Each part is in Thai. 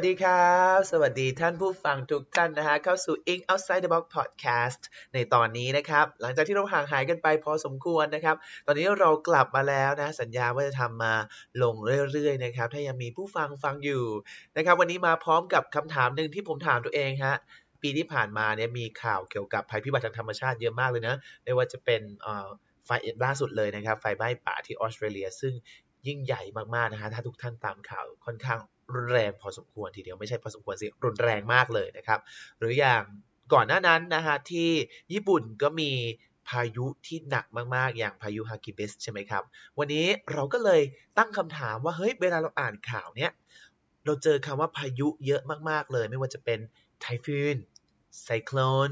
วัสดีครับ สวัสดีท่านผู้ฟังทุกท่านนะฮะ เข้าสู่ Ink Outside the Box Podcast ในตอนนี้นะครับ หลังจากที่เราห่างหายกันไปพอสมควรนะครับ ตอนนี้เรากลับมาแล้วนะ สัญญาว่าจะทำมาลงเรื่อยๆนะครับ ถ้ายังมีผู้ฟังฟังอยู่นะครับ วันนี้มาพร้อมกับคำถามหนึ่งที่ผมถามตัวเองฮะปีที่ผ่านมาเนี่ยมีข่าวเกี่ยวกับภัยพิบัติทางธรรมชาติเยอะมากเลยนะ ไม่ว่าจะเป็นไฟล่าสุดเลยนะครับ ไฟไหม้ป่าที่ออสเตรเลีย ซึ่งยิ่งใหญ่มากๆนะฮะถ้าทุกท่านตามข่าวค่อนข้าง รุนแรงพอสมควรทีเดียวไม่ใช่พอสมควรสิรุนแรงมากเลยนะครับ หรืออย่างก่อนหน้านั้นนะฮะที่ญี่ปุ่นก็มีพายุที่หนักมาก ๆ อย่างพายุฮากิเบสใช่ไหมครับ วันนี้เราก็เลยตั้งคำถามว่า เฮ้ย เวลาเราอ่านข่าวเนี้ย เราเจอคำว่าพายุเยอะมาก ๆ เลย ไม่ว่าจะเป็นไทฟูนไซโคลน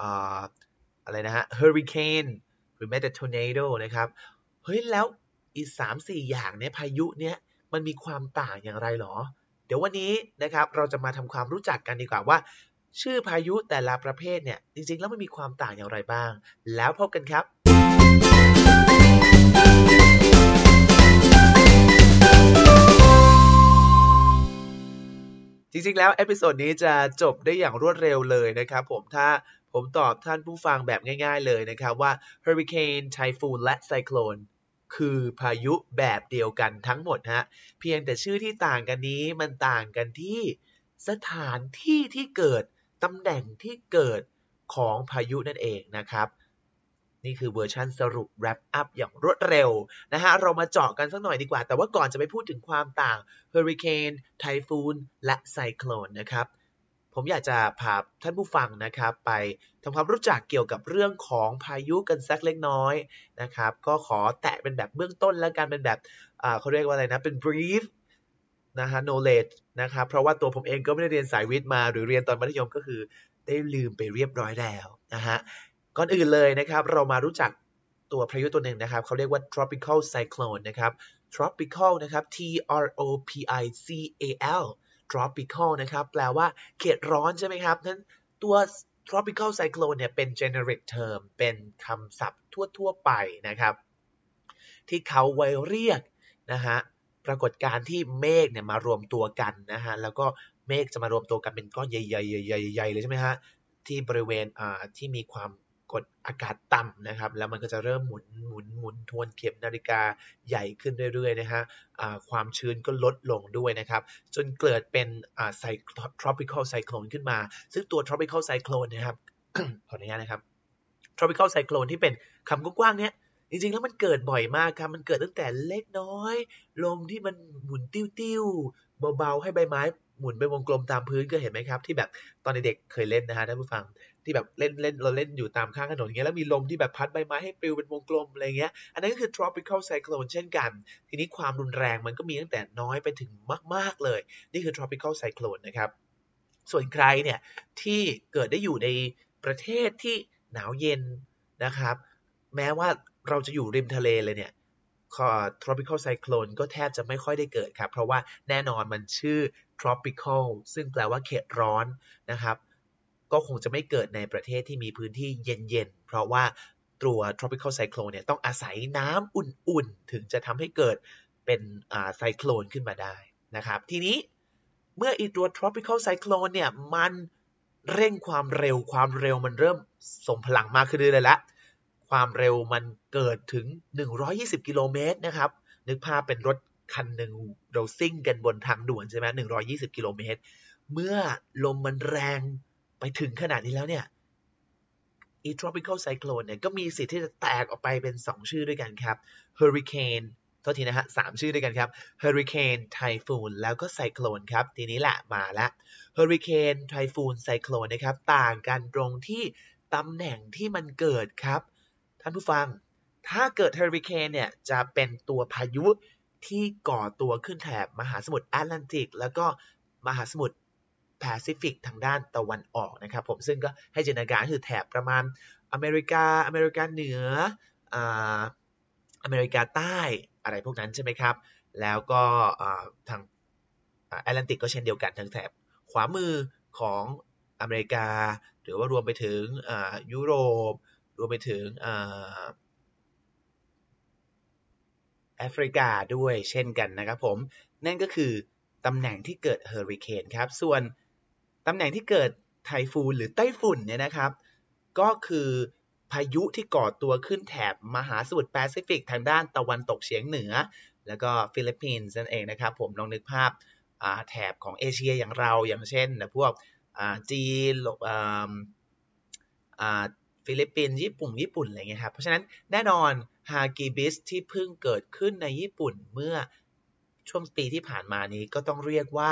อ่าอะไรนะฮะเฮอริเคนหรือแม้แต่ทอร์นาโดนะครับ เฮ้ย แล้วอีกสามสี่อย่างเนี้ยพายุเนี้ย มันมีความต่างอย่างไรหรอ เดี๋ยววันนี้นะครับเราจะมาทำความรู้จักกันดีกว่าว่า ชื่อพายุแต่ละประเภทเนี่ยจริงๆ แล้วมันมีความต่างอย่างไรบ้าง แล้วพบกันครับจริงๆ แล้ว episode นี้จะจบได้อย่างรวดเร็วเลยนะครับผมถ้าผมตอบท่านผู้ฟังแบบง่ายๆเลยนะครับว่า Hurricane Typhoon และ Cyclone คื คือพายุแบบเดียวกันทั้งหมดฮะเพียงแต่ชื่อที่ต่างกันนี้มันต่างกันที่สถานที่ที่เกิดตำแหน่งที่เกิดของพายุนั่นเองนะครับ นี่คือเวอร์ชันสรุป wrap up อย่างรวดเร็วนะฮะเรามาเจาะกันสักหน่อยดีกว่า แต่ว่าก่อนจะไปพูดถึงความต่างเฮอริเคนไทฟูนและไซโคลนนะครับ ผมอยากจะพาท่านผู้ฟังนะครับ ไปทำความรู้จักเกี่ยวกับเรื่องของพายุกันสักเล็กน้อยนะครับ ก็ขอแตะเป็นแบบเบื้องต้นแล้วกันเป็นแบบเขาเรียกว่าอะไรนะ เป็น brief นะฮะ knowledge นะครับ เพราะว่าตัวผมเองก็ไม่ได้เรียนสายวิทย์มา หรือเรียนตอนมัธยมก็คือได้ลืมไปเรียบร้อยแล้วนะฮะ ก่อนอื่นเลยนะครับ เรามารู้จักตัวพายุตัวหนึ่งนะครับ เขาเรียกว่า tropical cyclone นะครับ tropical นะครับ T R O P I C A L tropical นะครับ แปลว่าเขตร้อนใช่ไหมครับนั้นตัว tropical cyclone เนี่ยเป็น generic term เป็นคำศัพท์ทั่ว ๆ ไปนะครับ ที่เขาไว้เรียกนะฮะปรากฏการณ์ที่เมฆเนี่ยมารวมตัวกันนะฮะแล้วก็เมฆจะมารวมตัวกันเป็นก้อนใหญ่ๆๆๆๆเลยใช่ไหมฮะที่บริเวณอ่าที่มีความ กดอากาศต่ำนะครับ แล้วมันก็จะเริ่มหมุนหมุนหมุนทวนเข็มนาฬิกาใหญ่ขึ้นเรื่อยๆนะฮะความชื้นก็ลดลงด้วยนะครับ จนเกิดเป็นไซ tropical cyclone ขึ้นมา ซึ่งตัว tropical cyclone นะครับขออนุญาตนะครับ tropical cyclone ที่เป็นคำกว้างๆเนี้ยจริงๆ แล้วมันเกิดบ่อยมากครับ มันเกิดตั้งแต่เล็กน้อย ลมที่มันหมุนติ้วๆ เบาๆ ให้ใบไม้หมุนเป็นวงกลมตามพื้นก็เห็นไหมครับ ที่แบบตอนเด็กๆเคยเล่นนะฮะท่านผู้ฟัง ที่แบบเล่นเล่นเราเล่นอยู่ตามข้างถนนอย่างเงี้ยแล้วมีลมที่แบบพัดใบไม้ให้ปลิวเป็นวงกลมอะไรเงี้ยอันนั้นก็คือ tropical cyclone เช่นกัน ทีนี้ความรุนแรงมันก็มีตั้งแต่น้อยไปถึงมาก ๆเลย นี่คือ tropical cyclone นะครับ ส่วนใครเนี่ยที่เกิดได้อยู่ในประเทศที่หนาวเย็นนะครับ แม้ว่าเราจะอยู่ริมทะเลเลยเนี่ย tropical cyclone ก็แทบจะไม่ค่อยได้เกิดครับ เพราะว่าแน่นอนมันชื่อ tropical ซึ่งแปลว่าเขตร้อนนะครับ ก็คงจะไม่เกิดในประเทศที่มีพื้นที่เย็นๆ เพราะว่าตัว tropical cyclone เนี่ยต้องอาศัยน้ำอุ่นๆ ถึงจะทำให้เกิดเป็นไซโคลนขึ้นมาได้นะครับ ทีนี้เมื่ออีตัว tropical cyclone เนี่ยมันเร่งความเร็วความเร็วมันเริ่มส่งพลังมากขึ้นเรื่อยๆแล้วความเร็วมันเกิดถึง 120 กิโลเมตรนะครับ นึกภาพเป็นรถคันหนึ่งเราซิ่งกันบนทางด่วนใช่ไหม120 กิโลเมตร เมื่อลมมันแรง ไปถึงขนาดนี้แล้วเนี่ยอี tropical cyclone เนี่ยก็มีสิทธิ์ที่จะแตกออกไปเป็น 2 ชื่อด้วยกันครับ hurricane โทษทีนะฮะสามชื่อด้วยกันครับ hurricane typhoon แล้วก็ cyclone ครับ ทีนี้แหละมาล้ว hurricane typhoon cyclone นะครับต่างกันตรงที่ตำแหน่งที่มันเกิดครับ ท่านผู้ฟัง ถ้าเกิดเฮอริเคนเนี่ยจะเป็นตัวพายุที่ก่อตัวขึ้นแถบมหาสมุทรแอตแลนติก แล้วก็มหาสมุทร แปซิฟิกทางด้านตะวันออกนะครับผมซึ่งก็ให้จินตนาการคือแถบประมาณอเมริกา อเมริกาเหนืออเมริกาใต้อะไรพวกนั้นใช่ไหมครับ แล้วก็ทางแอตแลนติกก็เช่นเดียวกันทางแถบขวามือของอเมริกา หรือว่ารวมไปถึงยุโรป รวมไปถึงแอฟริกาด้วยเช่นกันนะครับผม นั่นก็คือตำแหน่งที่เกิดเฮอริเคนครับ ส่วน ตำแหน่งที่เกิด typhoon หรือไต้ฝุ่นเนี่ยนะครับ ก็คือพายุที่ก่อตัวขึ้นแถบมหาสมุทรแปซิฟิกทางด้านตะวันตกเฉียงเหนือ แล้วก็ฟิลิปปินส์นั่นเองนะครับ ผมลองนึกภาพแถบของเอเชียอย่างเราอย่างเช่นพวกจีนฟิลิปปินส์ญี่ปุ่นญี่ปุ่นอะไรเงี้ยครับ เพราะฉะนั้นแน่นอนฮากิบิสที่เพิ่งเกิดขึ้นในญี่ปุ่นเมื่อช่วงปีที่ผ่านมานี้ก็ต้องเรียกว่า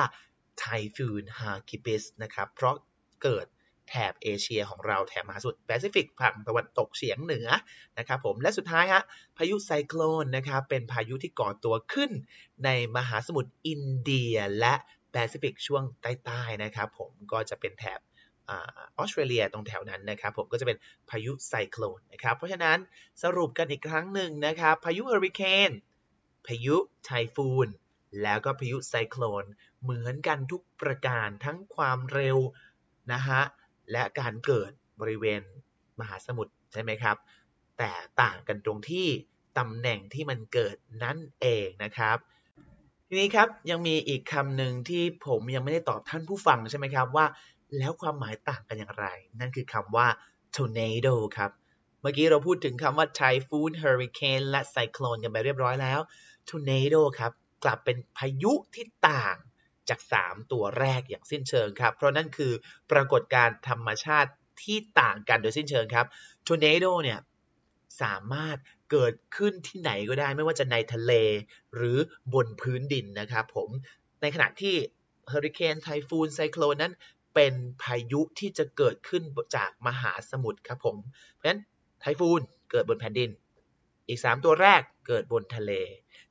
typhoon ฮากิบิสนะครับ เพราะเกิดแถบเอเชียของเราแถบมหาสมุทรแปซิฟิกฝั่งตะวันตกเฉียงเหนือนะครับผมและสุดท้ายฮะพายุไซโคลนนะครับเป็นพายุที่ก่อตัวขึ้นในมหาสมุทรอินเดียและแปซิฟิกช่วงใต้ๆนะครับผมก็จะเป็นแถบออสเตรเลียตรงแถวนั้นนะครับผมก็จะเป็นพายุไซโคลนนะครับเพราะฉะนั้นสรุปกันอีกครั้งหนึ่งนะครับพายุเฮอริเคนพายุไทฟูน แล้วก็พายุไซโคลน เหมือนกันทุกประการทั้งความเร็วนะฮะและการเกิดบริเวณมหาสมุทรใช่ไหมครับ แต่ต่างกันตรงที่ตำแหน่งที่มันเกิดนั่นเองนะครับ ทีนี้ครับยังมีอีกคำหนึ่งที่ผมยังไม่ได้ตอบท่านผู้ฟังใช่ไหมครับว่า แล้วความหมายต่างกันอย่างไร นั่นคือคำว่า tornado ครับเมื่อกี้เราพูดถึงคำว่า typhoon hurricane และ cyclone กันไปเรียบร้อยแล้ว tornado ครับ กลับเป็นพายุที่ต่างจาก 3 ตัวแรกอย่างสิ้นเชิงครับ เพราะนั่นคือปรากฏการธรรมชาติที่ต่างกันโดยสิ้นเชิงครับทอร์เนโดเนี่ยสามารถเกิดขึ้นที่ไหนก็ได้ไม่ว่าจะในทะเลหรือบนพื้นดินนะครับผมในขณะที่เฮอริเคน typhoon ไซโคลนนั้นเป็นพายุที่จะเกิดขึ้นจากมหาสมุทรครับผม เพราะฉะนั้น typhoon เกิดบนแผ่นดิน อีก 3 ตัวแรกเกิดบนทะเล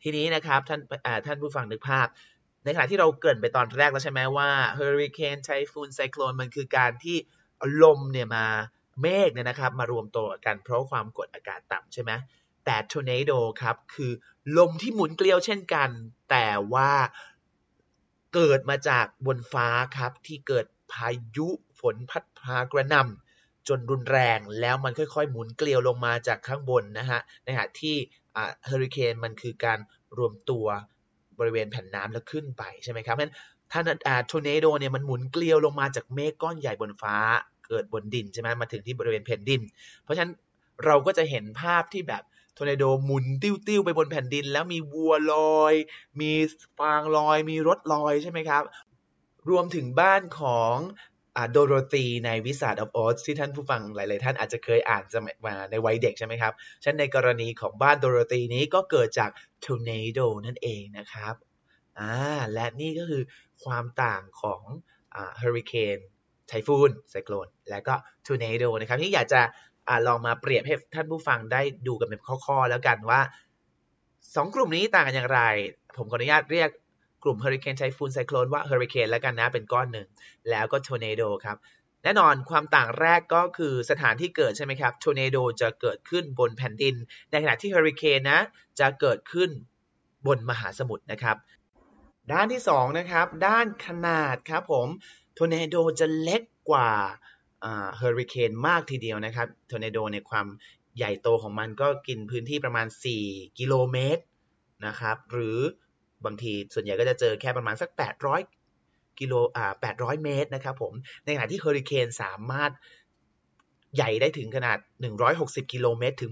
ทีนี้นะครับท่านท่านผู้ฟังนึกภาพ ในขณะที่เราเกริ่นไปตอนแรกแล้วใช่ไหมว่าเฮอริเคน typhoon ไซโคลนมันคือการที่ลมเนี่ยมาเมฆเนี่ยนะครับมารวมตัวกันเพราะความกดอากาศต่ำใช่ไหมแต่ทอร์เนโดครับคือลมที่หมุนเกลียวเช่นกัน แต่ว่าเกิดมาจากบนฟ้าครับที่เกิดพายุฝนพัดพากระนำ จนรุนแรงแล้วมันค่อยๆ หมุนเกลียวลงมาจากข้างบนนะฮะในขณะที่เฮอริเคนมันคือการรวมตัวบริเวณแผ่นน้ำแล้วขึ้นไปใช่ไหมครับเพราะฉะนั้นถ้าอ่าทอร์เนโดเนี่ยมันหมุนเกลียวลงมาจากเมฆก้อนใหญ่บนฟ้าเกิดบนดินใช่ไหมมาถึงที่บริเวณแผ่นดิน เพราะฉะนั้นเราก็จะเห็นภาพที่แบบทอร์เนโดหมุนติ้วๆไปบนแผ่นดิน แล้วมีวัวลอย มีฟางลอย มีรถลอยใช่ไหมครับ รวมถึงบ้านของ โดโรธีใน Wizard of Oz ที่ท่านผู้ฟังหลาย ๆ ท่านอาจจะเคยอ่านสมัยมาในวัยเด็กใช่ไหมครับเช่นในกรณีของบ้านโดโรธีนี้ก็เกิดจากทอร์เนโดนั่นเองนะครับอ่าและนี่ก็คือความต่างของอ่าเฮอริเคน typhoon ไซโคลนและก็ทอร์เนโดนะครับที่อยากจะอลองมาเปรียบให้ท่านผู้ฟังได้ดูกันเป็นข้อ ๆ แล้วกันว่าสองกลุ่มนี้ต่างกันอย่างไร ผมขออนุญาตเรียก กลุ่มเฮอริเคน typhoon ไซโคลนว่าเฮอริเคนแล้วกันนะเป็นก้อนหนึ่ง แล้วก็ทอร์เนโดครับ แน่นอนความต่างแรกก็คือสถานที่เกิดใช่ไหมครับทอร์เนโดจะเกิดขึ้นบนแผ่นดิน ในขณะที่เฮอริเคนนะจะเกิดขึ้นบนมหาสมุทรนะครับ ด้านที่2นะครับ ด้านขนาดครับผมทอร์เนโดจะเล็กกว่าเฮอริเคนมากทีเดียวนะครับทอร์เนโดในความใหญ่โตของมันก็กินพื้นที่ประมาณ 4 กิโลเมตรนะครับ หรือ บางทีส่วนใหญ่ก็จะเจอแค่ประมาณสัก 800 กิโลอ่า800 เมตรนะครับผม ในขณะที่เฮอริเคนสามารถใหญ่ได้ถึงขนาด 160 กิโลเมตร ถึง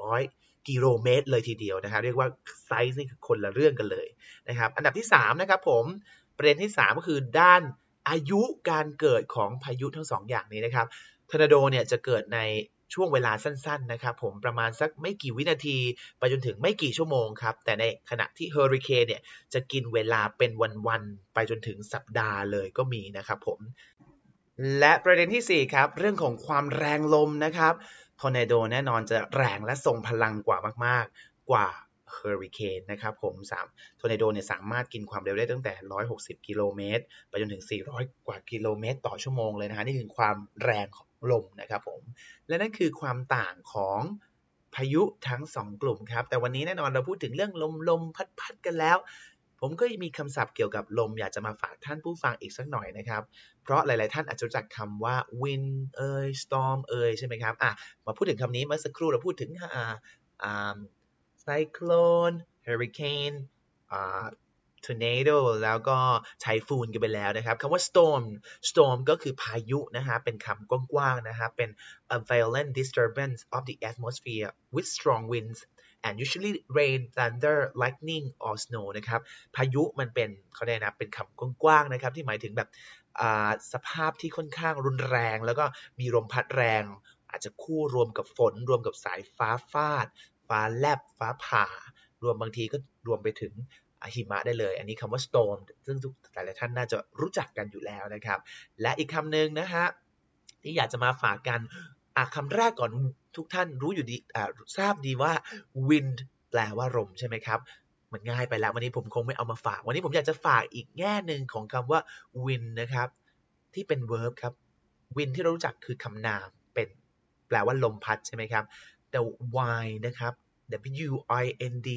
1,600 กิโลเมตร เลยทีเดียวนะครับ เรียกว่าไซส์นี่คือคนละเรื่องกันเลยนะครับ อันดับที่ 3 นะครับผมประเด็นที่ 3 ก็คือด้านอายุการเกิดของพายุทั้ง2ออย่างนี้นะครับทอร์นาโดเนี่ยจะเกิดใน ช่วงเวลาสั้นๆนะครับผมประมาณสักไม่กี่วินาที ไปจนถึงไม่กี่ชั่วโมงครับ แต่ในขณะที่เฮอริเคนเนี่ยจะกินเวลาเป็นวันๆ ไปจนถึงสัปดาห์เลยก็มีนะครับผม และประเด็นที่ 4 ครับ เรื่องของความแรงลมนะครับทอร์นาโดแน่นอนจะแรงและทรงพลังกว่ามากๆ กว่าเฮอริเคนนะครับผมสามทอร์นาโดเนี่ยสามารถกินความเร็วได้ตั้งแต่ 160 กิโลเมตร ไปจนถึง 400 กว่ากิโลเมตร ต่อชั่วโมงเลยนะฮะนี่คือความแรงของ ลมนะครับผมและนั่นคือความต่างของพายุทั้งสองกลุ่มครับ แต่วันนี้แน่นอนเราพูดถึงเรื่องลมลมพัดพัดกันแล้ว ผมก็มีคำศัพท์เกี่ยวกับลมอยากจะมาฝากท่านผู้ฟังอีกสักหน่อยนะครับ เพราะหลาย ๆ ท่านอาจจะรู้จักคำว่า wind เอ่ย storm เอ่ยใช่ไหมครับอะมาพูดถึงคำนี้เมื่อสักครู่เราพูดถึงอ่าอ่า cyclone hurricane อ่า tornado แล้วก็ไทฟูนกันไปแล้วนะครับคำว่า storm storm ก็คือพายุนะฮะเป็นคำกว้างๆนะฮะเป็น a violent disturbance of the atmosphere with strong winds and usually rain thunder lightning or snow นะครับพายุมันเป็นเขาเรียกนะเป็นคำกว้างๆนะครับที่หมายถึงแบบสภาพที่ค่อนข้างรุนแรง แล้วก็มีลมพัดแรง อาจจะคู่รวมกับฝน รวมกับสายฟ้าฟาด ฟ้าแลบฟ้าผ่ารวมบางทีก็รวมไปถึง หิมะได้เลย อันนี้คำว่า storm ซึ่งทุกหลายท่านน่าจะรู้จักกันอยู่แล้วนะครับ และอีกคำหนึ่งนะฮะที่อยากจะมาฝากกันคำแรกก่อนทุกท่านรู้อยู่ดีทราบดีว่า wind แปลว่าลมใช่ไหมครับมันง่ายไปแล้ววันนี้ผมคงไม่เอามาฝาก วันนี้ผมอยากจะฝากอีกแง่หนึ่งของคำว่า win นะครับ ที่เป็น verb ครับ win ที่เรารู้จักคือคำนามเป็นแปลว่าลมพัดใช่ไหมครับ แต่ y นะครับ W I N D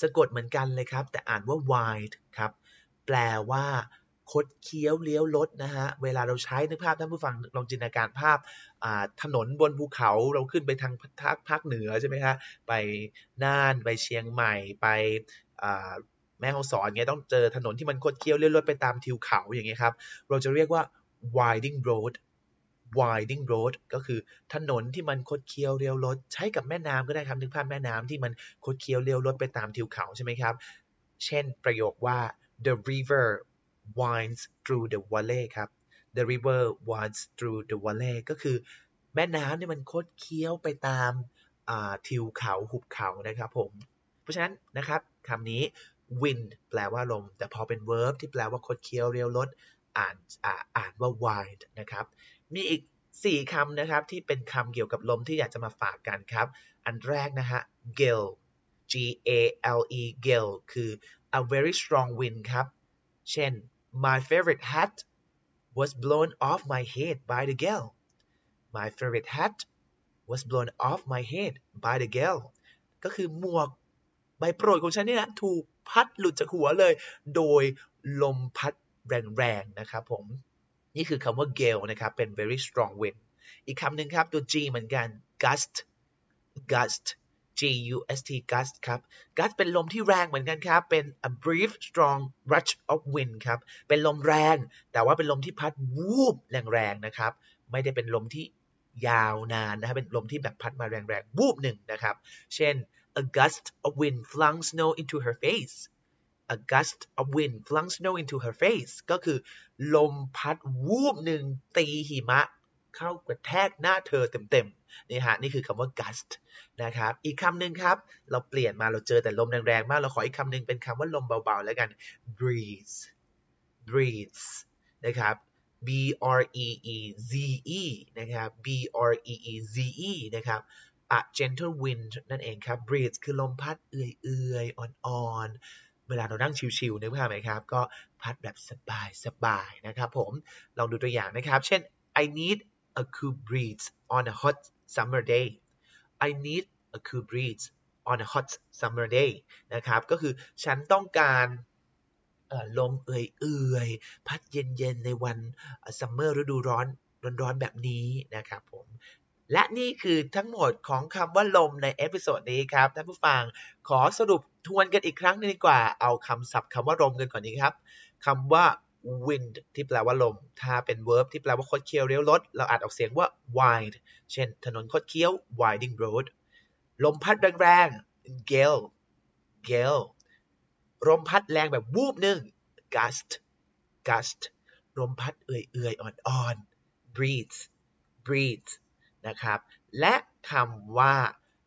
สะกดเหมือนกันเลยครับ แต่อ่านว่า wide ครับ แปลว่าคดเคี้ยวเลี้ยวรถนะฮะ เวลาเราใช้นึกภาพท่านผู้ฟังลองจินตนาการภาพถนนบนภูเขาเราขึ้นไปทางภาคภาคเหนือใช่ไหมฮะไปน่านไปเชียงใหม่ไปแม่ฮ่องสอนเงี้ยต้องเจอถนนที่มันคดเคี้ยวเลี้ยวรถไปตามทิวเขาอย่างเงี้ยครับ เราจะเรียกว่า winding road winding road ก็คือถนนที่มันคดเคี้ยวเรียวรถใช้กับแม่น้ำก็ได้ครับนึกภาพแม่น้ำที่มันคดเคี้ยวเรียวรถไปตามทิวเขาใช่ไหมครับ เช่นประโยคว่า the river winds through the valley ครับ the river winds through the valley ก็คือแม่น้ำเนี่ยมันคดเคี้ยวไปตามทิวเขาหุบเขานะครับผม เพราะฉะนั้นนะครับคำนี้ wind แปลว่าลม แต่พอเป็น verb ที่แปลว่าคดเคี้ยวเรียวรถอ่านอ่านว่า wind นะครับ มีอีก 4คำนะครับที่เป็นคำเกี่ยวกับลมที่อยากจะมาฝากกันครับ อันแรกนะฮะ gale G A L E gale คือ a very strong wind ครับ เช่น my favorite hat was blown off my head by the gale my favorite hat was blown off my head by the gale ก็คือหมวกใบโปรดของฉันนี่นะถูกพัดหลุดจากหัวเลย โดยลมพัดแรงๆนะครับผม นี่คือคำว่า gale นะครับ เป็น very strong wind อีกคำหนึ่งครับ ตัว G เหมือนกัน gust gust G U S T gust ครับ gust เป็นลมที่แรงเหมือนกันครับ เป็น a brief strong rush of wind ครับ เป็นลมแรง แต่ว่าเป็นลมที่พัดวูบแรงๆนะครับ ไม่ได้เป็นลมที่ยาวนานนะครับ เป็นลมที่แบบพัดมาแรงๆวูบหนึ่งนะครับ เช่น a gust of wind flung snow into her face a gust of wind flung snow into her face ก็คือลมพัดวูบหนึ่งตีหิมะ เข้ากระแทกหน้าเธอเต็มๆนี่ฮะนี่คือคำว่า gust นะครับ อีกคำหนึ่งครับ เราเปลี่ยนมาเราเจอแต่ลมแรงๆมาก เราขออีกคำหนึ่งเป็นคำว่าลมเบาๆ แล้วกัน breeze breeze นะครับ b r e e z e นะครับ b r e e z e นะครับ a gentle wind นั่นเองครับ breeze คือลมพัดเอื่อยๆ อ่อนๆ เวลาเรานั่งชิวๆนึกภาพไหมครับ ก็พัดแบบสบายๆนะครับผม ลองดูตัวอย่างนะครับ เช่น I need a cool breeze on a hot summer day I need a cool breeze on a hot summer day นะครับ ก็คือฉันต้องการลมเอื่อยๆ พัดเย็นๆ ในวัน summer ฤดูร้อนร้อนๆแบบนี้นะครับผม และนี่คือทั้งหมดของคำว่าลมใน episode นี้ครับท่านผู้ฟังขอสรุปทวนกันอีกครั้งนึงดีกว่าเอาคำศัพท์คำว่าลมกันก่อนนี้ครับคำว่า wind ที่แปลว่าลม ถ้าเป็น verb ที่แปลว่าคดเคี้ยวเลี้ยวรถ เราอาจออกเสียงว่า wind เช่น ถนนคดเคี้ยว winding road ลมพัดแรงๆ gale gale ลมพัดแรงแบบวูบหนึ่ง gust gust ลมพัดเอื่อยๆ อ่อนๆ breeze breeze นะครับ และคำว่า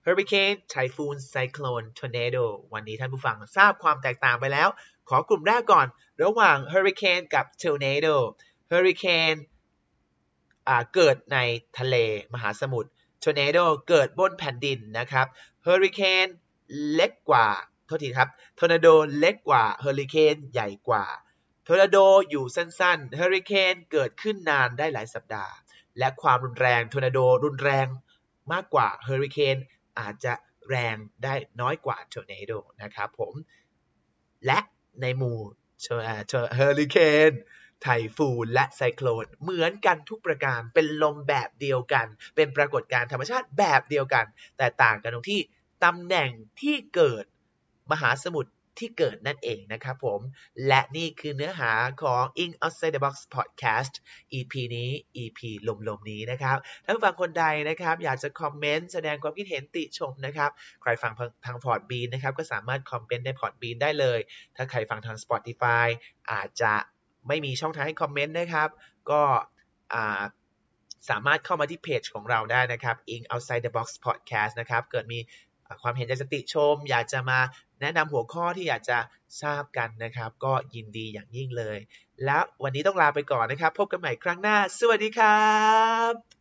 hurricane typhoon cyclone tornado วันนี้ท่านผู้ฟังทราบความแตกต่างไปแล้ว ขอกลุ่มแรกก่อน ระหว่าง hurricane กับ tornado hurricane เกิดในทะเลมหาสมุทร tornado เกิดบนแผ่นดินนะครับ hurricane เล็กกว่าโทษทีครับ tornado เล็กกว่า hurricane ใหญ่กว่า tornado อยู่สั้นๆ hurricane เกิดขึ้นนานได้หลายสัปดาห์ และความรุนแรงทอร์นาโดรุนแรงมากกว่าเฮอริเคนอาจจะแรงได้น้อยกว่าทอร์เนโดนะครับผมและในหมู่เฮอริเคน typhoon และไซโคลนเหมือนกันทุกประการเป็นลมแบบเดียวกัน เป็นปรากฏการณ์ธรรมชาติแบบเดียวกัน แต่ต่างกันตรงที่ตำแหน่งที่เกิดมหาสมุทร ที่เกิดนั่นเองนะครับผม และนี่คือเนื้อหาของ Eng Outside the Box Podcast EP นี้ EP ลมๆนี้นะครับท่านผู้ฟังคนใดนะครับ อยากจะคอมเมนต์แสดงความคิดเห็นติชมนะครับ ใครฟังทาง Podbean นะครับก็สามารถคอมเมนต์ใน Podbean ได้เลย ถ้าใครฟังทาง Spotify อาจจะไม่มีช่องทางให้คอมเมนต์นะครับ ก็สามารถเข้ามาที่เพจของเราได้นะครับ Eng Outside the Box Podcast นะครับ เกิดมีความเห็นอยากจะติชม อยากจะมา แนะนำหัวข้อที่อยากจะทราบกันนะครับ ก็ยินดีอย่างยิ่งเลย แล้ววันนี้ต้องลาไปก่อนนะครับ พบกันใหม่ครั้งหน้า สวัสดีครับ